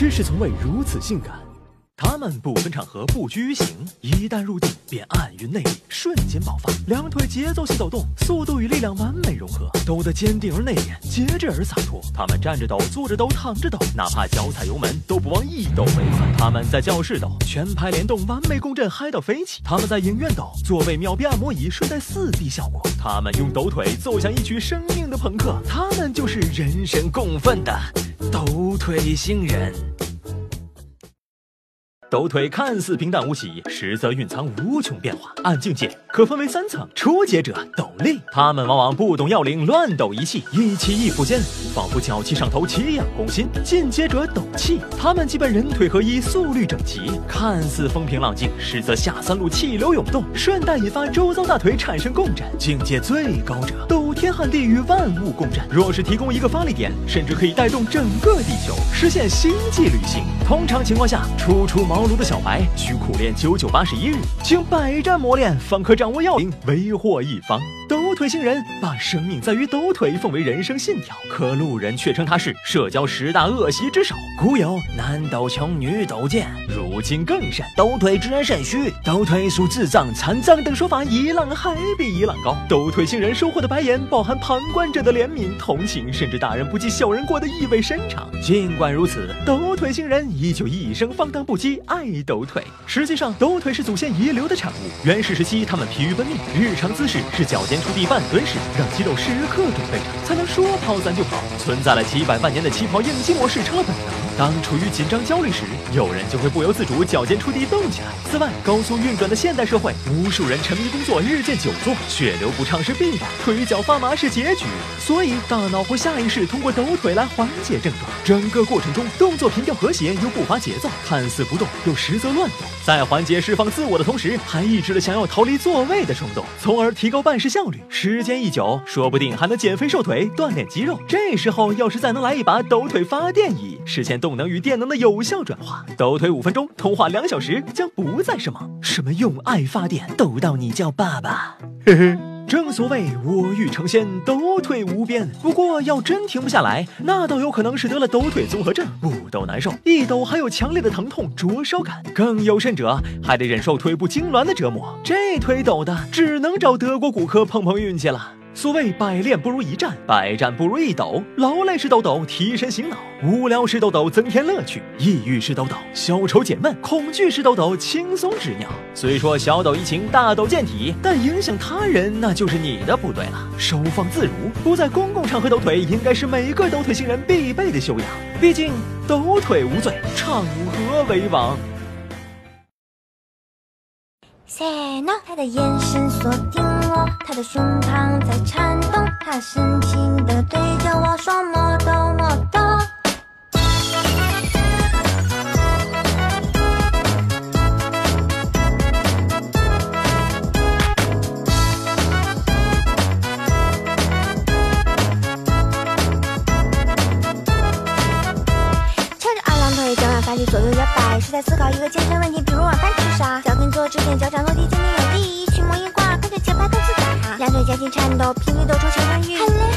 知识从未如此性感。他们不分场合，不拘于形，一旦入定便暗云内力，瞬间爆发。两腿节奏性抖动，速度与力量完美融合，抖得坚定而内敛，节制而洒脱。他们站着抖，坐着抖，躺着抖，哪怕脚踩油门都不忘一抖为快。他们在教室抖，全拍联动，完美共振，嗨到飞起。他们在影院抖，座位秒变按摩椅，顺带四 D 效果。他们用抖腿奏响一曲生命的朋克，他们就是人神共愤的抖腿星人。抖腿看似平淡无奇，实则蕴藏无穷变化。按境界可分为三层：初阶者抖力，他们往往不懂要领，乱抖一气，一气一伏间，仿佛脚气上头，奇痒攻心。进阶者抖气，他们基本人腿合一，速率整齐，看似风平浪静，实则下三路气流涌动，顺带引发周遭大腿产生共振。境界最高者抖天旱地，与万物共振。若是提供一个发力点，甚至可以带动整个地球，实现星际旅行。通常情况下，初出茅庐的小白需苦练九九八十一日，经百战磨练，方可掌握要领，为祸一方。抖腿星人把生命在于抖腿奉为人生信条，可路人却称他是社交十大恶习之首。古有男抖穷，女抖贱，如今更甚，抖腿之人甚虚，抖腿属智障、残障等说法一浪还比一浪高。抖腿星人收获的白眼，饱含旁观者的怜悯、同情，甚至大人不计小人过的意味深长。尽管如此，抖腿星人依旧一生放荡不羁，爱抖腿。实际上，抖腿是祖先遗留的产物。原始时期，他们疲于奔命，日常姿势是脚尖。触地半蹲式，让肌肉时刻准备着，才能说跑咱就跑。存在了几百万年的起跑应激模式成了本能。当处于紧张焦虑时，有人就会不由自主脚尖触地动起来。此外，高速运转的现代社会，无数人沉迷工作，日渐久坐，血流不畅是必然，腿脚爸妈是结局。所以，大脑会下意识通过抖腿来缓解症状。整个过程中，动作频调和谐又不乏节奏，看似不动又实则乱动，在缓解释放自我的同时，还抑制了想要逃离座位的冲动，从而提高办事效率。时间一久，说不定还能减肥瘦腿、锻炼肌肉。这时候，要是再能来一把抖腿发电椅，实现动能与电能的有效转化，抖腿五分钟，通话两小时，将不再是梦。什么用爱发电，抖到你叫爸爸？嘿嘿，正所谓我欲成仙，抖腿无边。不过要真停不下来，那倒有可能是得了抖腿综合症，不抖难受，一抖还有强烈的疼痛、灼烧感。更有甚者，还得忍受腿部痉挛的折磨。这腿抖的，只能找德国骨科碰碰运气了。所谓百练不如一战，百战不如一抖。劳累时抖抖，提神醒脑；无聊时抖抖，增添乐趣；抑郁时抖抖，消愁解闷；恐惧时抖抖，轻松止尿。虽说小抖怡情，大抖健体，但影响他人那就是你的不对了。收放自如，不在公共场合抖腿，应该是每个抖腿星人必备的修养。毕竟抖腿无罪，场合为王。Say no，他的眼神锁定我，他的胸膛在颤动，他深情的对着我说莫抖莫抖。翘着二郎腿，脚腕发力，左右摇摆，是在思考一个健身问题，比如晚饭吃啥。脚跟做直线，脚掌落地，坚定有力，一曲魔音挂，跟着节拍动自在。两腿夹紧颤抖，频率抖出小欢愉。